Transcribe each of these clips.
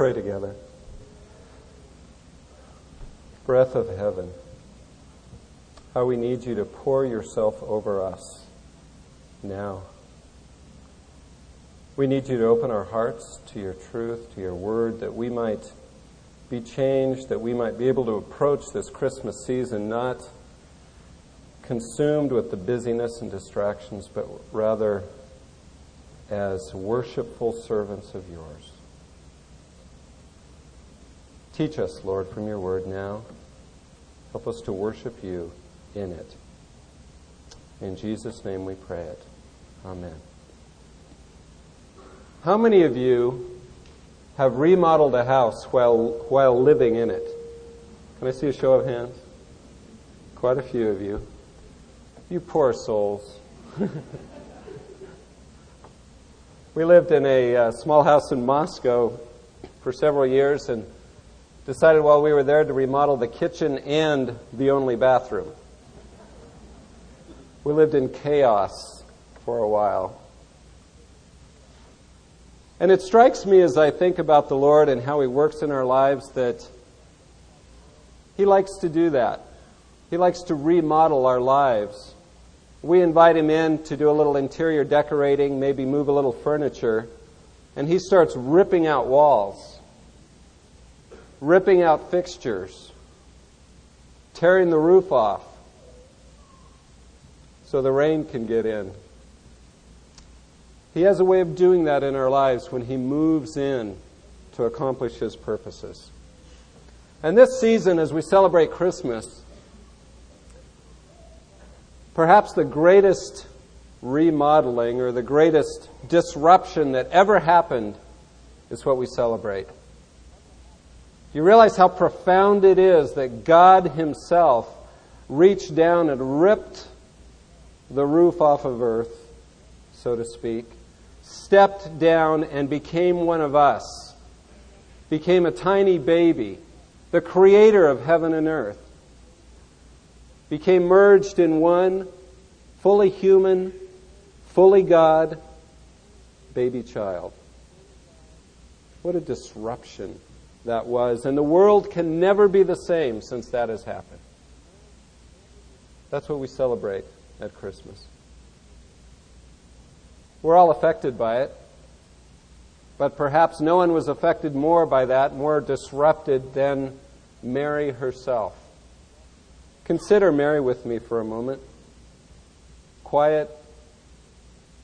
pray together. Breath of heaven, how we need you to pour yourself over us now. We need you to open our hearts to your truth, to your word, that we might be changed, that we might be able to approach this Christmas season not consumed with the busyness and distractions, but rather as worshipful servants of yours. Teach us, Lord, from your word now. Help us to worship you in it. In Jesus' name we pray it. Amen. How many of you have remodeled a house while, while living in it? Can I see a show of hands? Quite a few of you. You poor souls. we lived in a uh, small house in Moscow for several years and decided while we were there to remodel the kitchen and the only bathroom. We lived in chaos for a while. And it strikes me as I think about the Lord and how He works in our lives that He likes to do that. He likes to remodel our lives. We invite Him in to do a little interior decorating, maybe move a little furniture, and He starts ripping out walls, ripping out fixtures, tearing the roof off so the rain can get in. He has a way of doing that in our lives when He moves in to accomplish His purposes. And this season, as we celebrate Christmas, perhaps the greatest remodeling or the greatest disruption that ever happened is what we celebrate. You realize how profound it is that God Himself reached down and ripped the roof off of earth, so to speak, stepped down and became one of us, became a tiny baby, the creator of heaven and earth, became merged in one fully human, fully God baby child. What a disruption that was. And the world can never be the same since that has happened. That's what we celebrate at Christmas. We're all affected by it. But perhaps no one was affected more by that, more disrupted than Mary herself. Consider Mary with me for a moment. Quiet,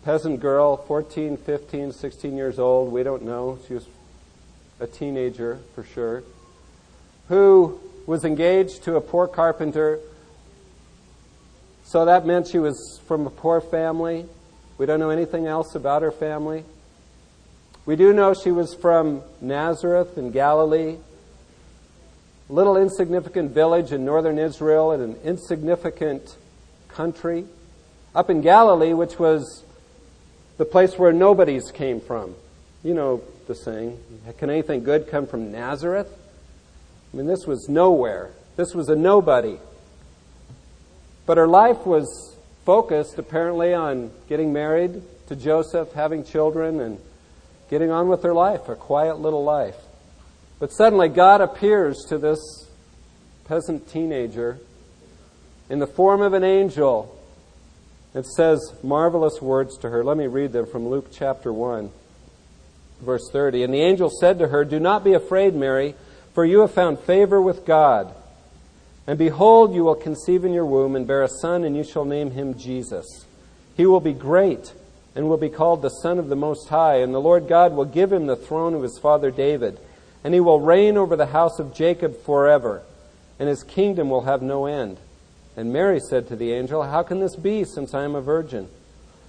peasant girl, 14, 15, 16 years old, we don't know. She was a teenager for sure, who was engaged to a poor carpenter. So that meant she was from a poor family. We don't know anything else about her family. We do know she was from Nazareth in Galilee, a little insignificant village in northern Israel in an insignificant country. Up in Galilee, which was the place where nobodies came from. You know the saying, can anything good come from Nazareth? I mean, this was nowhere. This was a nobody. But her life was focused apparently on getting married to Joseph, having children, and getting on with her life, a quiet little life. But suddenly God appears to this peasant teenager in the form of an angel. It says marvelous words to her. Let me read them from Luke chapter 1, verse 30. And the angel said to her, Do not be afraid, Mary, for you have found favor with God. And behold, you will conceive in your womb and bear a son, and you shall name him Jesus. He will be great and will be called the Son of the Most High, and the Lord God will give him the throne of his father David, and he will reign over the house of Jacob forever, and his kingdom will have no end. And Mary said to the angel, How can this be, since I am a virgin?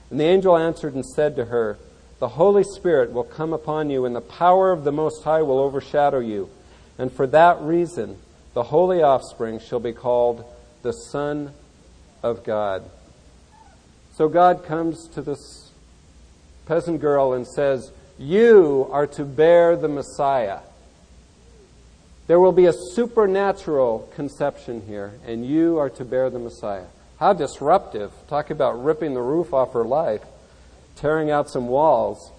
And the angel answered and said to her, The Holy Spirit will come upon you, and the power of the Most High will overshadow you. And for that reason, the holy offspring shall be called the Son of God. So God comes to this peasant girl and says, You are to bear the Messiah. There will be a supernatural conception here, and you are to bear the Messiah. How disruptive. Talk about ripping the roof off her life, tearing out some walls.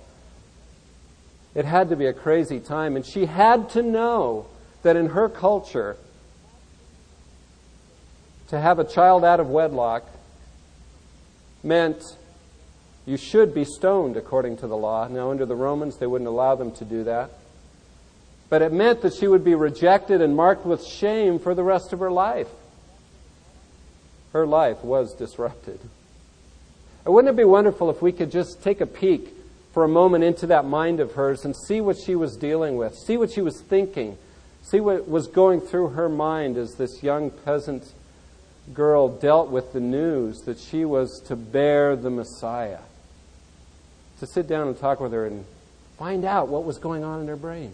It had to be a crazy time. And she had to know that in her culture, to have a child out of wedlock meant you should be stoned according to the law. Now, under the Romans, they wouldn't allow them to do that. But it meant that she would be rejected and marked with shame for the rest of her life. Her life was disrupted. Wouldn't it be wonderful if we could just take a peek for a moment into that mind of hers and see what she was dealing with, see what she was thinking, see what was going through her mind as this young peasant girl dealt with the news that she was to bear the Messiah. To sit down and talk with her and find out what was going on in her brain.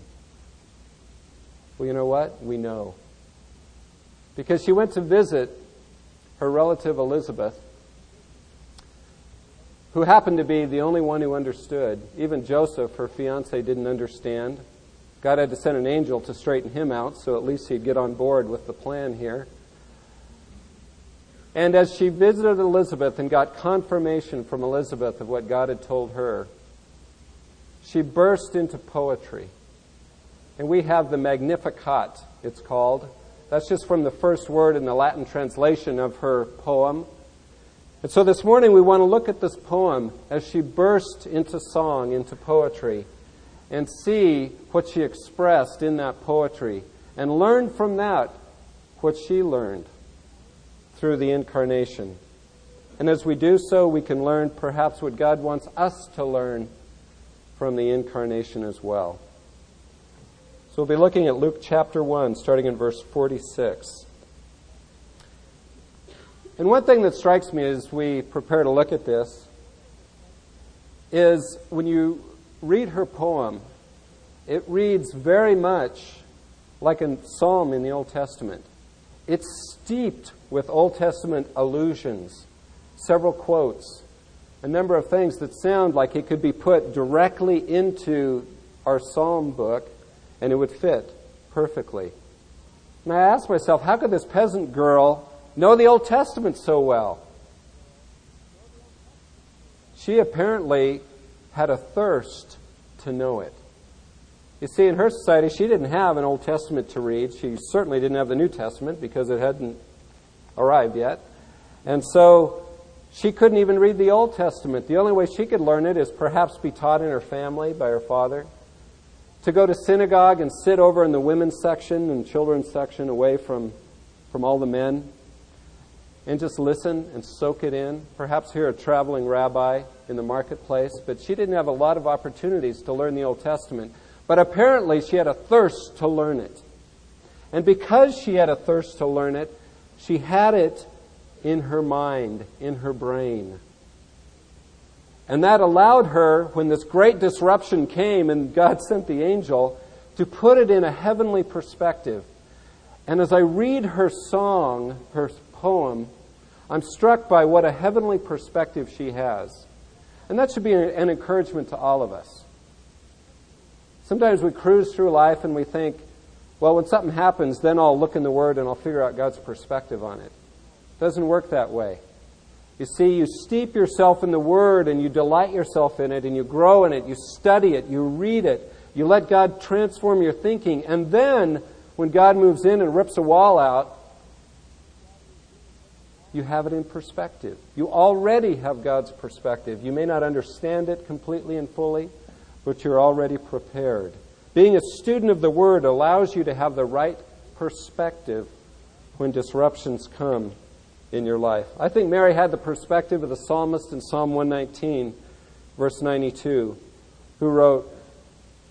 Well, you know what? We know. Because she went to visit her relative Elizabeth, who happened to be the only one who understood. Even Joseph, her fiance, didn't understand. God had to send an angel to straighten him out, so at least he'd get on board with the plan here. And as she visited Elizabeth and got confirmation from Elizabeth of what God had told her, she burst into poetry. And we have the Magnificat, it's called. That's just from the first word in the Latin translation of her poem. And so this morning we want to look at this poem as she burst into song, into poetry, and see what she expressed in that poetry, and learn from that what she learned through the incarnation. And as we do so, we can learn perhaps what God wants us to learn from the incarnation as well. So we'll be looking at Luke chapter 1, starting in verse 46. And one thing that strikes me as we prepare to look at this is when you read her poem, it reads very much like a psalm in the Old Testament. It's steeped with Old Testament allusions, several quotes, a number of things that sound like it could be put directly into our psalm book and it would fit perfectly. And I asked myself, how could this peasant girl know the Old Testament so well? She apparently had a thirst to know it. You see, in her society, she didn't have an Old Testament to read. She certainly didn't have the New Testament because it hadn't arrived yet. And so she couldn't even read the Old Testament. The only way she could learn it is perhaps be taught in her family by her father to go to synagogue and sit over in the women's section and children's section away from, from all the men and just listen and soak it in. Perhaps hear a traveling rabbi in the marketplace, but she didn't have a lot of opportunities to learn the Old Testament. But apparently she had a thirst to learn it. And because she had a thirst to learn it, she had it in her mind, in her brain. And that allowed her, when this great disruption came and God sent the angel, to put it in a heavenly perspective. And as I read her song, her poem, I'm struck by what a heavenly perspective she has. And that should be an encouragement to all of us. Sometimes we cruise through life and we think, well, when something happens, then I'll look in the Word and I'll figure out God's perspective on it. It doesn't work that way. You see, you steep yourself in the Word and you delight yourself in it and you grow in it, you study it, you read it, you let God transform your thinking, and then when God moves in and rips a wall out, you have it in perspective. You already have God's perspective. You may not understand it completely and fully, but you're already prepared. Being a student of the Word allows you to have the right perspective when disruptions come in your life. I think Mary had the perspective of the psalmist in Psalm 119, verse 92, who wrote,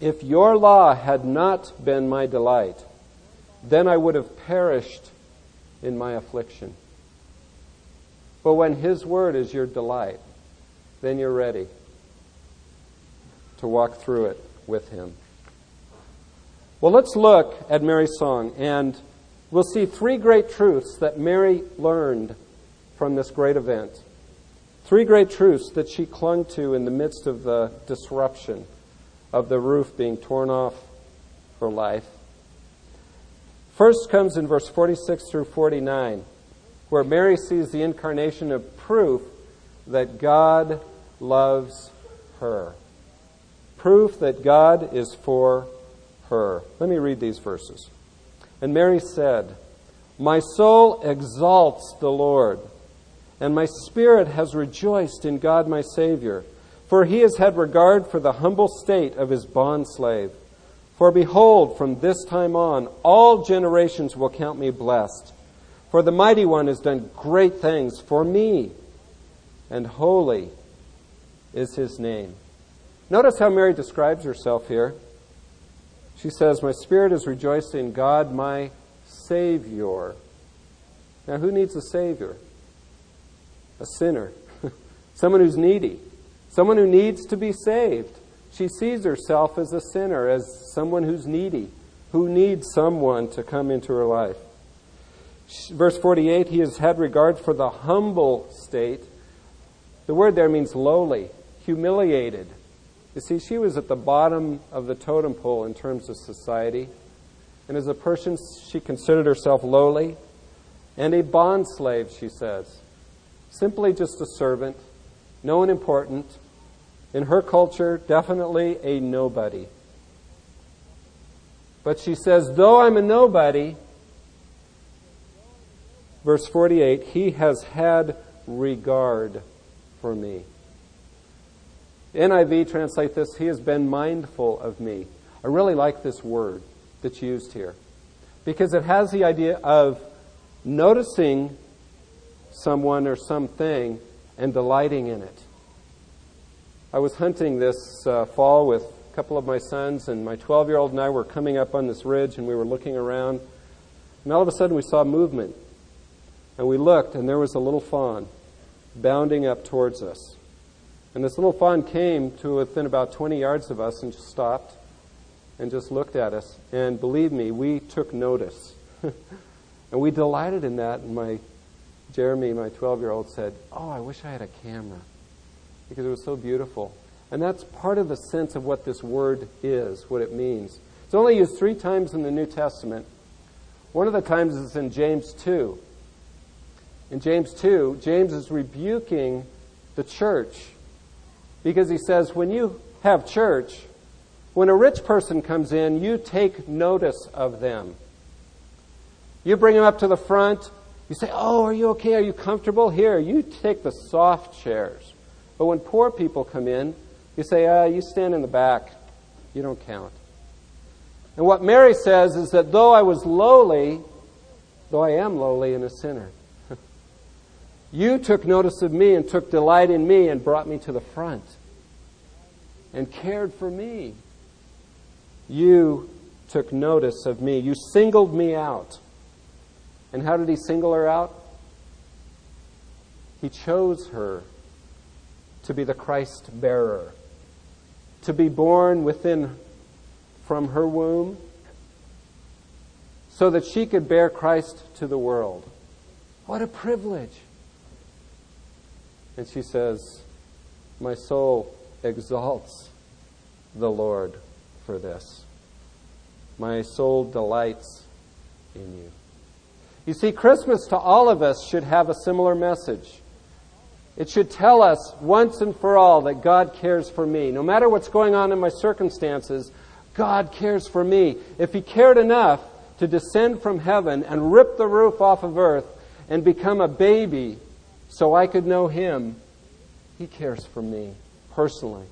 If your law had not been my delight, then I would have perished in my affliction. But when His word is your delight, then you're ready to walk through it with Him. Well, let's look at Mary's song and we'll see three great truths that Mary learned from this great event. Three great truths that she clung to in the midst of the disruption of the roof being torn off her life. First comes in verse 46 through 49, where Mary sees the incarnation of proof that God loves her. proof that God is for her. Let me read these verses. And Mary said, My soul exalts the Lord, and my spirit has rejoiced in God my Savior, for he has had regard for the humble state of his bondslave. For behold, from this time on, all generations will count me blessed. For the mighty one has done great things for me, and holy is his name. Notice how Mary describes herself here. She says, My spirit is rejoicing in God, my Savior. Now, who needs a Savior? A sinner. Someone who's needy. Someone who needs to be saved. She sees herself as a sinner, as someone who's needy, who needs someone to come into her life. Verse 48 He has had regard for the humble state. The word there means lowly, humiliated. You see, she was at the bottom of the totem pole in terms of society. And as a person, she considered herself lowly and a bond slave, she says. Simply just a servant, no one important. In her culture, definitely a nobody. But she says, though I'm a nobody, verse 48, he has had regard for me. NIV translate this, He has been mindful of me. I really like this word that's used here because it has the idea of noticing someone or something and delighting in it. I was hunting this uh, fall with a couple of my sons, and my 12 year old and I were coming up on this ridge and we were looking around. And all of a sudden we saw movement. And we looked, and there was a little fawn bounding up towards us. And this little fawn came to within about 20 yards of us and just stopped and just looked at us. And believe me, we took notice. and we delighted in that. And my Jeremy, my 12 year old, said, Oh, I wish I had a camera because it was so beautiful. And that's part of the sense of what this word is, what it means. It's only used three times in the New Testament. One of the times is in James 2. In James 2, James is rebuking the church because he says, when you have church, when a rich person comes in, you take notice of them. You bring them up to the front. You say, Oh, are you okay? Are you comfortable? Here, you take the soft chairs. But when poor people come in, you say, Ah, you stand in the back. You don't count. And what Mary says is that though I was lowly, though I am lowly and a sinner, you took notice of me and took delight in me and brought me to the front and cared for me. You took notice of me. You singled me out. And how did he single her out? He chose her to be the Christ bearer, to be born within from her womb so that she could bear Christ to the world. What a privilege. And she says, My soul exalts the Lord for this. My soul delights in you. You see, Christmas to all of us should have a similar message. It should tell us once and for all that God cares for me. No matter what's going on in my circumstances, God cares for me. If He cared enough to descend from heaven and rip the roof off of earth and become a baby so I could know Him, He cares for me personally.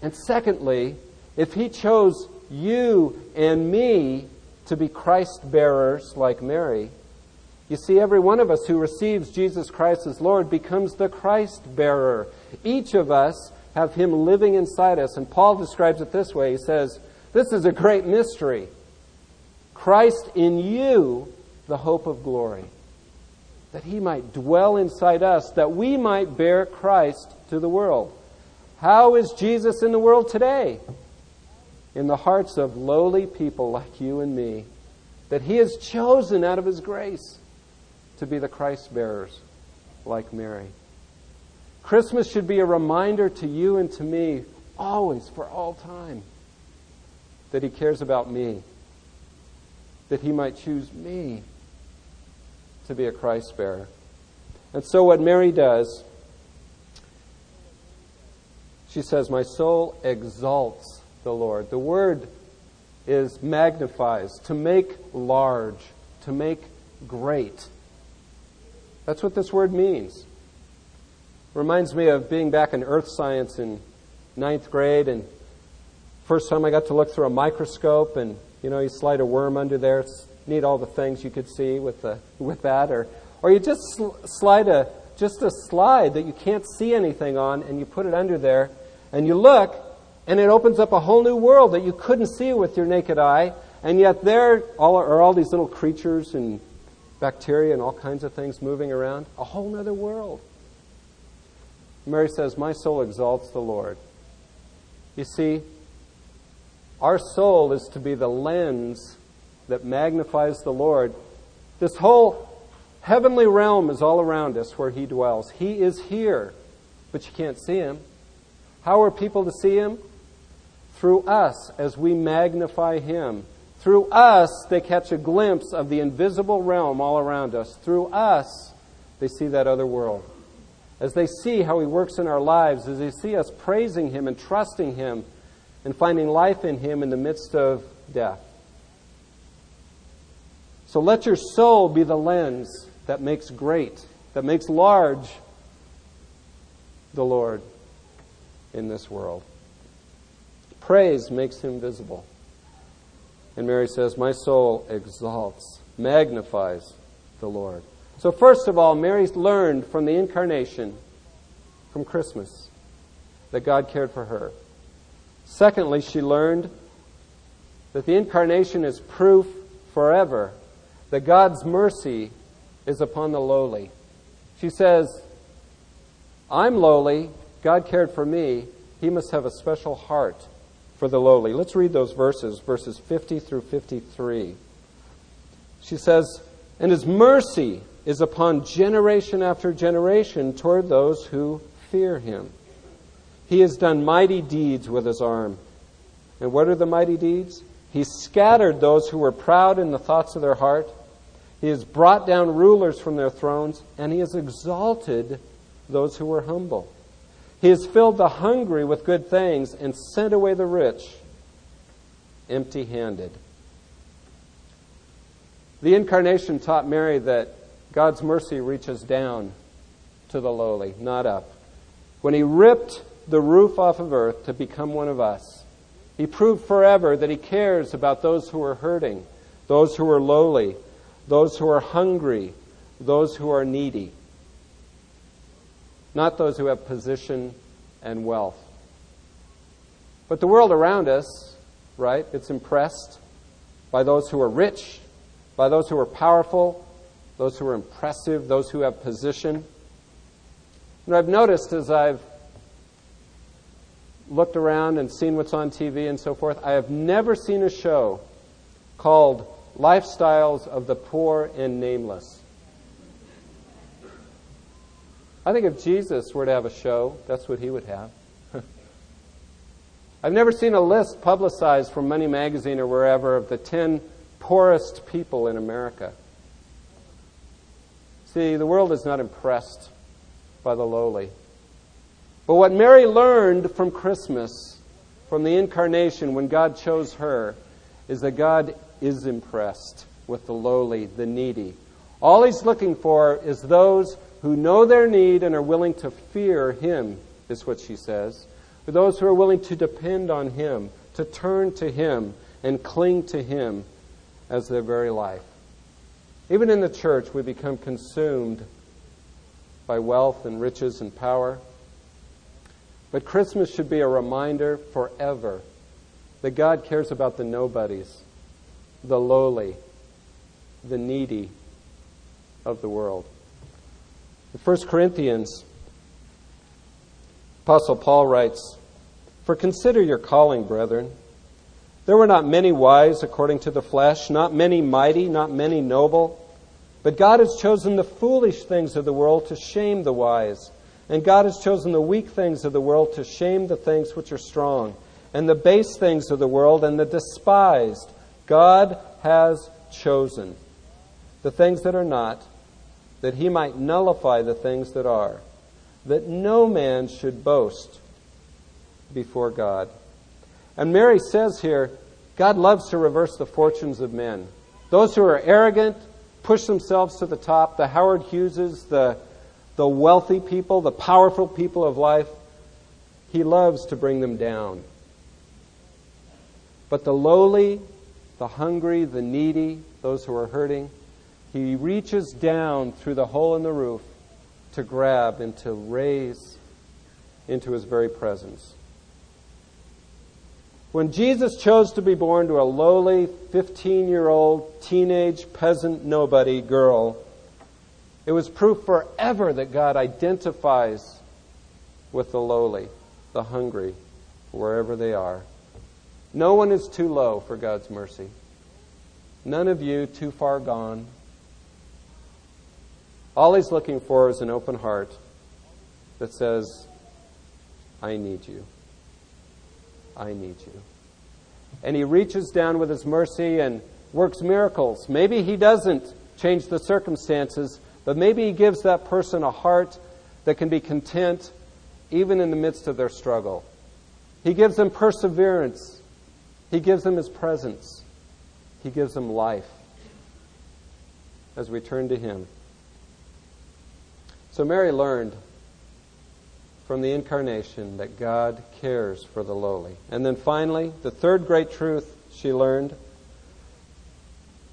And secondly, if He chose you and me to be Christ bearers like Mary, you see, every one of us who receives Jesus Christ as Lord becomes the Christ bearer. Each of us have Him living inside us. And Paul describes it this way He says, This is a great mystery. Christ in you, the hope of glory that he might dwell inside us, that we might bear Christ to the world. How is Jesus in the world today? In the hearts of lowly people like you and me, that he has chosen out of his grace to be the Christ bearers like Mary. Christmas should be a reminder to you and to me, always, for all time, that he cares about me, that he might choose me to be a Christ bearer. And so, what Mary does, she says, My soul exalts the Lord. The word is magnifies, to make large, to make great. That's what this word means. Reminds me of being back in earth science in ninth grade, and first time I got to look through a microscope, and you know, you slide a worm under there. Neat all the things you could see with the with that, or or you just sl- slide a just a slide that you can't see anything on, and you put it under there, and you look, and it opens up a whole new world that you couldn't see with your naked eye, and yet there all are all these little creatures and bacteria and all kinds of things moving around. A whole other world. Mary says, My soul exalts the Lord. You see, our soul is to be the lens that magnifies the Lord. This whole heavenly realm is all around us where He dwells. He is here, but you can't see Him. How are people to see Him? Through us as we magnify Him. Through us, they catch a glimpse of the invisible realm all around us. Through us, they see that other world. As they see how He works in our lives, as they see us praising Him and trusting Him and finding life in Him in the midst of death. So let your soul be the lens that makes great, that makes large the Lord in this world. Praise makes him visible. And Mary says, My soul exalts, magnifies the Lord. So, first of all, Mary learned from the incarnation, from Christmas, that God cared for her. Secondly, she learned that the incarnation is proof forever that God's mercy is upon the lowly. She says, I'm lowly, God cared for me, He must have a special heart for the lowly. Let's read those verses, verses 50 through 53. She says, And His mercy is upon generation after generation toward those who fear Him. He has done mighty deeds with His arm. And what are the mighty deeds? He scattered those who were proud in the thoughts of their heart. He has brought down rulers from their thrones, and he has exalted those who were humble. He has filled the hungry with good things and sent away the rich empty handed. The incarnation taught Mary that God's mercy reaches down to the lowly, not up. When he ripped the roof off of earth to become one of us, he proved forever that he cares about those who are hurting, those who are lowly, those who are hungry, those who are needy, not those who have position and wealth. But the world around us, right, it's impressed by those who are rich, by those who are powerful, those who are impressive, those who have position. And I've noticed as I've looked around and seen what's on TV and so forth, I have never seen a show called lifestyles of the poor and nameless. I think if Jesus were to have a show, that's what he would have. I've never seen a list publicized from Money Magazine or wherever of the 10 poorest people in America. See, the world is not impressed by the lowly. But what Mary learned from Christmas, from the incarnation when God chose her, is that God is impressed with the lowly, the needy. All he's looking for is those who know their need and are willing to fear him, is what she says. For those who are willing to depend on him, to turn to him, and cling to him as their very life. Even in the church, we become consumed by wealth and riches and power. But Christmas should be a reminder forever that God cares about the nobodies the lowly, the needy of the world. In 1 Corinthians, Apostle Paul writes, For consider your calling, brethren. There were not many wise according to the flesh, not many mighty, not many noble. But God has chosen the foolish things of the world to shame the wise. And God has chosen the weak things of the world to shame the things which are strong, and the base things of the world, and the despised God has chosen the things that are not, that he might nullify the things that are, that no man should boast before God. And Mary says here, God loves to reverse the fortunes of men. Those who are arrogant, push themselves to the top, the Howard Hugheses, the, the wealthy people, the powerful people of life, he loves to bring them down. But the lowly, the hungry, the needy, those who are hurting, he reaches down through the hole in the roof to grab and to raise into his very presence. When Jesus chose to be born to a lowly 15 year old teenage peasant nobody girl, it was proof forever that God identifies with the lowly, the hungry, wherever they are. No one is too low for God's mercy. None of you too far gone. All he's looking for is an open heart that says, I need you. I need you. And he reaches down with his mercy and works miracles. Maybe he doesn't change the circumstances, but maybe he gives that person a heart that can be content even in the midst of their struggle. He gives them perseverance. He gives them his presence. He gives them life as we turn to him. So Mary learned from the incarnation that God cares for the lowly. And then finally, the third great truth she learned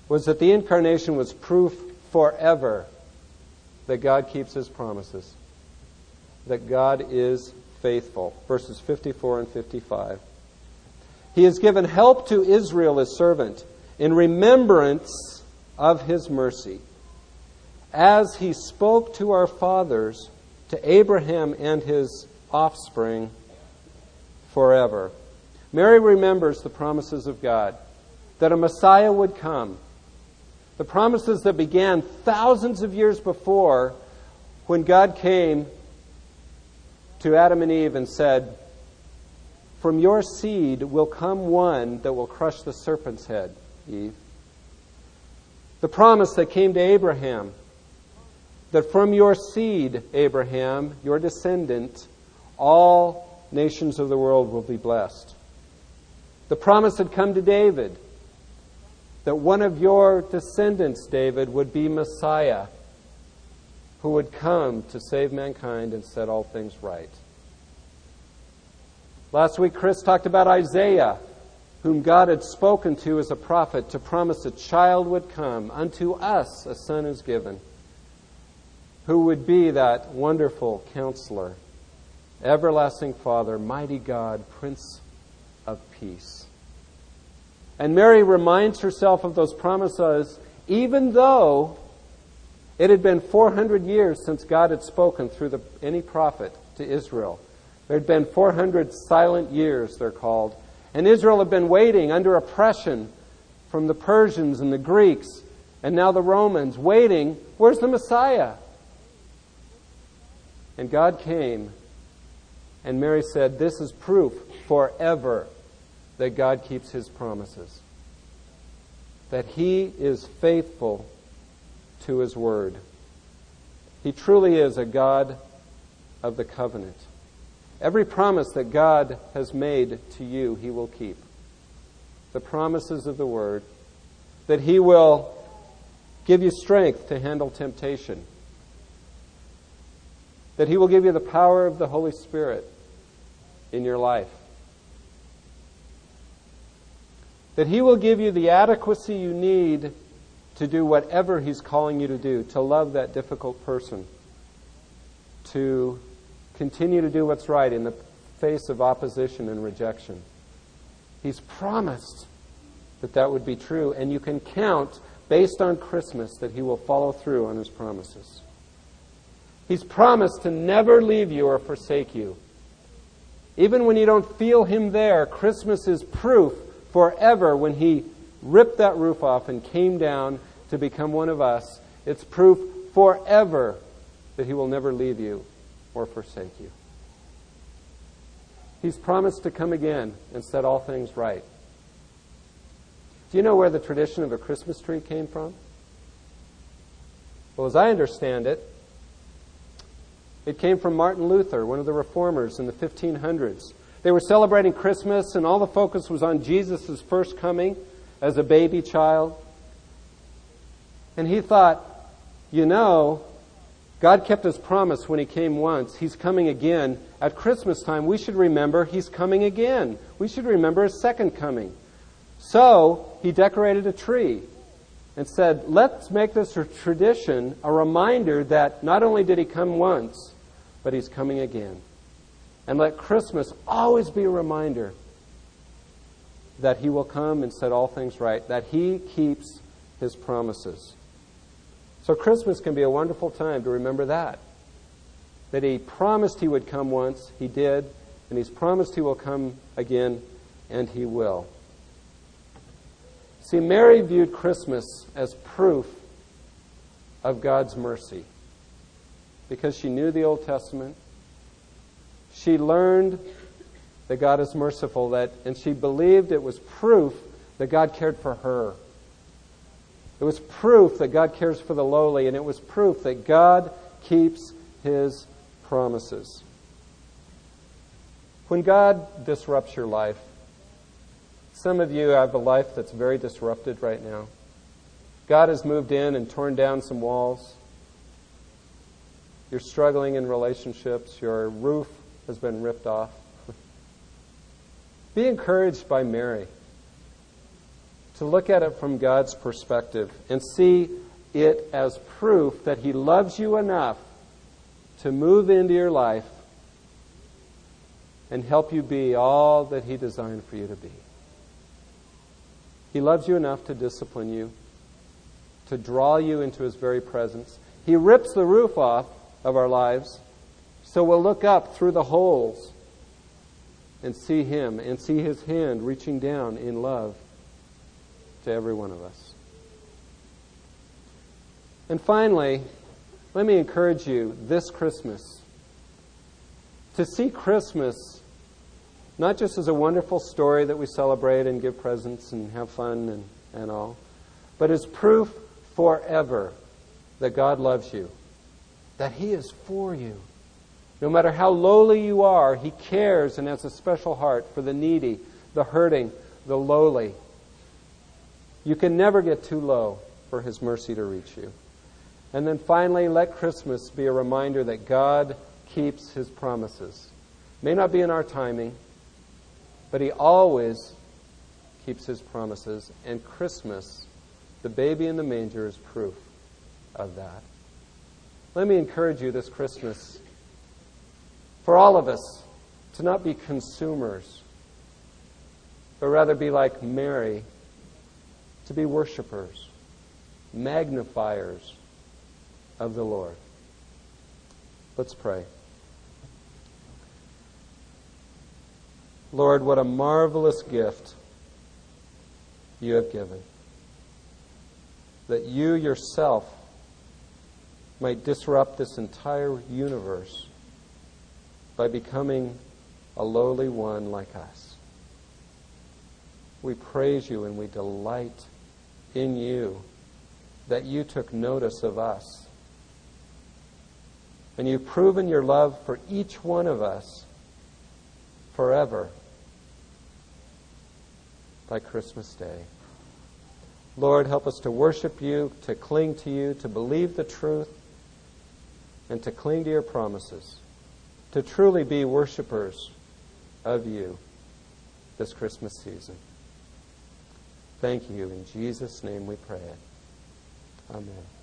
was that the incarnation was proof forever that God keeps his promises, that God is faithful. Verses 54 and 55. He has given help to Israel, his servant, in remembrance of his mercy, as he spoke to our fathers to Abraham and his offspring forever. Mary remembers the promises of God that a Messiah would come. The promises that began thousands of years before when God came to Adam and Eve and said, From your seed will come one that will crush the serpent's head, Eve. The promise that came to Abraham that from your seed, Abraham, your descendant, all nations of the world will be blessed. The promise had come to David that one of your descendants, David, would be Messiah, who would come to save mankind and set all things right. Last week, Chris talked about Isaiah, whom God had spoken to as a prophet to promise a child would come. Unto us a son is given who would be that wonderful counselor, everlasting Father, mighty God, Prince of Peace. And Mary reminds herself of those promises, even though it had been 400 years since God had spoken through the, any prophet to Israel. There had been 400 silent years, they're called. And Israel had been waiting under oppression from the Persians and the Greeks and now the Romans, waiting, where's the Messiah? And God came, and Mary said, This is proof forever that God keeps his promises, that he is faithful to his word. He truly is a God of the covenant. Every promise that God has made to you, he will keep. The promises of the word, that he will give you strength to handle temptation that He will give you the power of the Holy Spirit in your life. That He will give you the adequacy you need to do whatever He's calling you to do, to love that difficult person, to continue to do what's right in the face of opposition and rejection. He's promised that that would be true, and you can count, based on Christmas, that He will follow through on His promises. He's promised to never leave you or forsake you. Even when you don't feel Him there, Christmas is proof forever when He ripped that roof off and came down to become one of us. It's proof forever that He will never leave you or forsake you. He's promised to come again and set all things right. Do you know where the tradition of a Christmas tree came from? Well, as I understand it, it came from Martin Luther, one of the reformers in the 1500s, They were celebrating Christmas, and all the focus was on Jesus' first coming as a baby child. And he thought, you know, God kept his promise when he came once. He's coming again. At Christmas time, we should remember he's coming again. We should remember his second coming. So he decorated a tree and said, let's make this a tradition, a reminder that not only did he come once, but he's coming again. And let Christmas always be a reminder that he will come and set all things right, that he keeps his promises. So Christmas can be a wonderful time to remember that. That he promised he would come once, he did, and he's promised he will come again, and he will. See, Mary viewed Christmas as proof of God's mercy because she knew the Old Testament. She learned that God is merciful, that, and she believed it was proof that God cared for her. It was proof that God cares for the lowly, and it was proof that God keeps his promises. When God disrupts your life, some of you have a life that's very disrupted right now. God has moved in and torn down some walls. You're struggling in relationships. Your roof has been ripped off. Be encouraged by Mary to look at it from God's perspective and see it as proof that He loves you enough to move into your life and help you be all that He designed for you to be. He loves you enough to discipline you, to draw you into His very presence. He rips the roof off of our lives so we'll look up through the holes and see Him and see His hand reaching down in love to every one of us. And finally, let me encourage you this Christmas to see Christmas not just as a wonderful story that we celebrate and give presents and have fun and, and all, but as proof forever that God loves you, that He is for you. No matter how lowly you are, He cares and has a special heart for the needy, the hurting, the lowly. You can never get too low for His mercy to reach you. And then finally, let Christmas be a reminder that God keeps His promises. May not be in our timing, but He always keeps His promises. And Christmas, the baby in the manger, is proof of that. Let me encourage you this Christmas, for all of us, to not be consumers, but rather be like Mary to be worshipers, magnifiers of the Lord. Let's pray. Lord, what a marvelous gift you have given. That you yourself might disrupt this entire universe by becoming a lowly one like us. We praise you and we delight in you that you took notice of us. And you've proven your love for each one of us forever by Christmas Day. Lord, help us to worship you, to cling to you, to believe the truth, and to cling to your promises, to truly be worshipers of you this Christmas season. Thank you. In Jesus' name we pray. Amen.